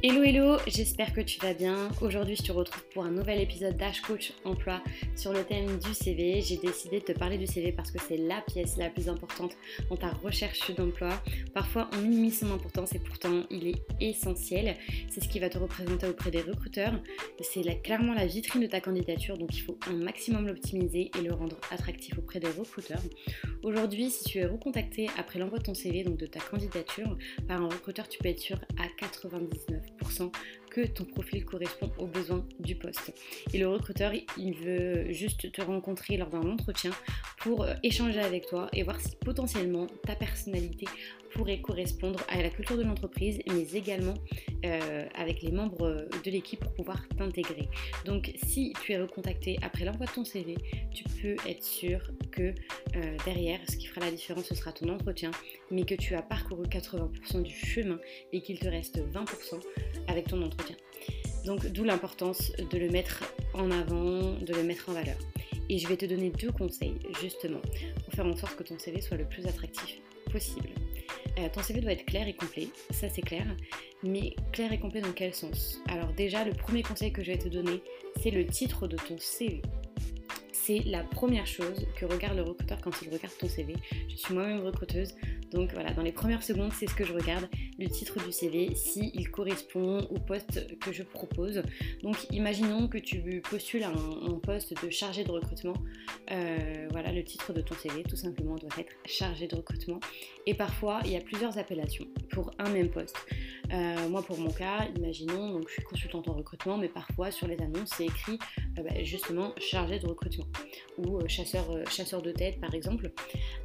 Hello hello, j'espère que tu vas bien. Aujourd'hui je te retrouve pour un nouvel épisode d'Ash Coach Emploi sur le thème du CV. J'ai décidé de te parler du CV parce que c'est la pièce la plus importante dans ta recherche d'emploi. Parfois on minimise son importance et pourtant il est essentiel. C'est ce qui va te représenter auprès des recruteurs. C'est clairement la vitrine de ta candidature donc il faut un maximum l'optimiser et le rendre attractif auprès des recruteurs. Aujourd'hui si tu es recontacté après l'envoi de ton CV, donc de ta candidature, par un recruteur tu peux être sûr à 99 que ton profil correspond aux besoins du poste. Et le recruteur, il veut juste te rencontrer lors d'un entretien pour euh, échanger avec toi et voir si potentiellement ta personnalité pourrait correspondre à la culture de l'entreprise, mais également euh, avec les membres de l'équipe pour pouvoir t'intégrer. Donc si tu es recontacté après l'envoi de ton CV, tu peux être sûr que euh, derrière, ce qui fera la différence, ce sera ton entretien, mais que tu as parcouru 80% du chemin et qu'il te reste 20% avec ton entretien. Donc d'où l'importance de le mettre en avant, de le mettre en valeur. Et je vais te donner deux conseils justement pour faire en sorte que ton CV soit le plus attractif possible. Euh, ton CV doit être clair et complet, ça c'est clair, mais clair et complet dans quel sens? Alors déjà, le premier conseil que je vais te donner, c'est le titre de ton CV c'est la première chose que regarde le recruteur quand il regarde ton CV. Je suis moi-même recruteuse, donc voilà, dans les premières secondes, c'est ce que je regarde, le titre du CV, s'il il correspond au poste que je propose. Donc imaginons que tu postules à un, poste de chargé de recrutement. Euh, voilà, le titre de ton CV, tout simplement, doit être chargé de recrutement. Et parfois, il y a plusieurs appellations pour un même poste. Euh, moi, pour mon cas, imaginons, donc je suis consultante en recrutement, mais parfois sur les annonces, c'est écrit euh, bah, justement chargé de recrutement ou chasseur, chasseur de tête, par exemple.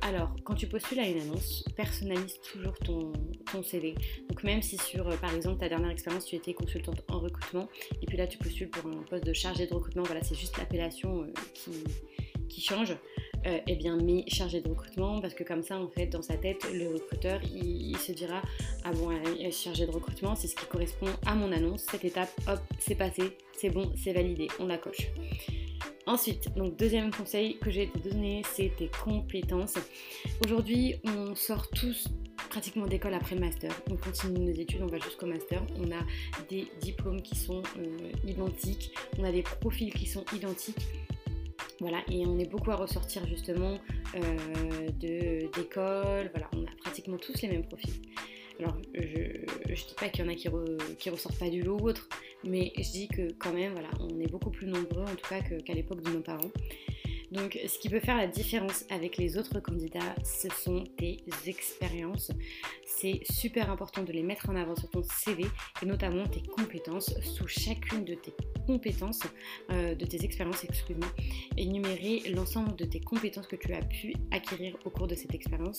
Alors, quand tu postules à une annonce, personnalise toujours ton, CV. Donc même si sur, euh, par exemple, ta dernière expérience, tu étais consultante en recrutement, et puis là tu postules pour un poste de chargé de recrutement, voilà, c'est juste l'appellation euh, qui, qui, change. Euh, eh bien, mets chargé de recrutement parce que comme ça, en fait, dans sa tête, le recruteur, il, se dira ah bon, chargé de recrutement, c'est ce qui correspond à mon annonce. Cette étape, hop, c'est passé, c'est bon, c'est validé, on la coche. Ensuite, donc deuxième conseil que j'ai te donner, c'est tes compétences. Aujourd'hui, on sort tous pratiquement d'école après master. On continue nos études, on va jusqu'au master. On a des diplômes qui sont euh, identiques, on a des profils qui sont identiques. Voilà, et on est beaucoup à ressortir justement euh, d'école. Voilà, on a pratiquement tous les mêmes profils. Alors, je ne dis pas qu'il y en a qui, qui ressortent pas du lot ou autre, mais je dis que quand même, voilà, on est beaucoup plus nombreux en tout cas qu'à l'époque de nos parents. Donc, ce qui peut faire la différence avec les autres candidats, ce sont tes expériences. C'est super important de les mettre en avant sur ton CV et notamment tes compétences sous chacune de tes compétences, euh, de tes expériences, excuse-moi, énumérer l'ensemble de tes compétences que tu as pu acquérir au cours de cette expérience.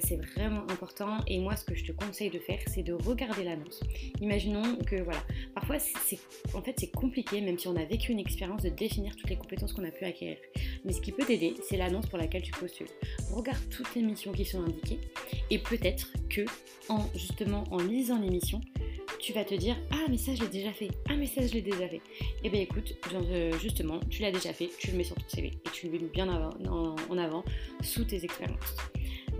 C'est vraiment important et moi, ce que je te conseille de faire, c'est de regarder l'annonce. Imaginons que, voilà, parfois, c'est, en fait, c'est compliqué, même si on a vécu une expérience, de définir toutes les compétences qu'on a pu acquérir. Mais ce qui peut t'aider, c'est l'annonce pour laquelle tu postules. Regarde toutes les missions qui sont indiquées et peut-être que en justement en lisant les missions, tu vas te dire ah mais ça je l'ai déjà fait, ah mais ça je l'ai déjà fait. Et eh bien écoute, euh, justement, tu l'as déjà fait, tu le mets sur ton CV et tu le mets bien en avant sous tes expériences.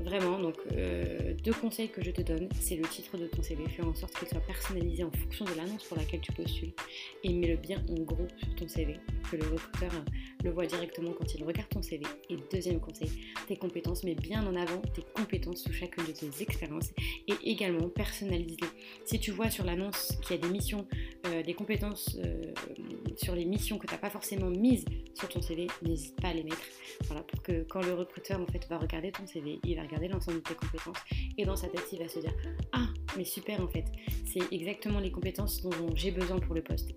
Vraiment, donc euh, deux conseils que je te donne, c'est le titre de ton CV, fais en sorte qu'il soit personnalisé en fonction de l'annonce pour laquelle tu postules et mets-le bien en gros sur ton CV, le recruteur le voit directement quand il regarde ton CV. Et deuxième conseil, tes compétences, mets bien en avant tes compétences sous chacune de tes expériences et également personnalise-les. Si tu vois sur l'annonce qu'il y a des missions, euh, des compétences euh, sur les missions que tu n'as pas forcément mises sur ton CV, n'hésite pas à les mettre. Voilà, pour que quand le recruteur en fait va regarder ton CV, il va regarder l'ensemble de tes compétences et dans sa tête il va se dire ah mais super en fait, c'est exactement les compétences dont j'ai besoin pour le poste.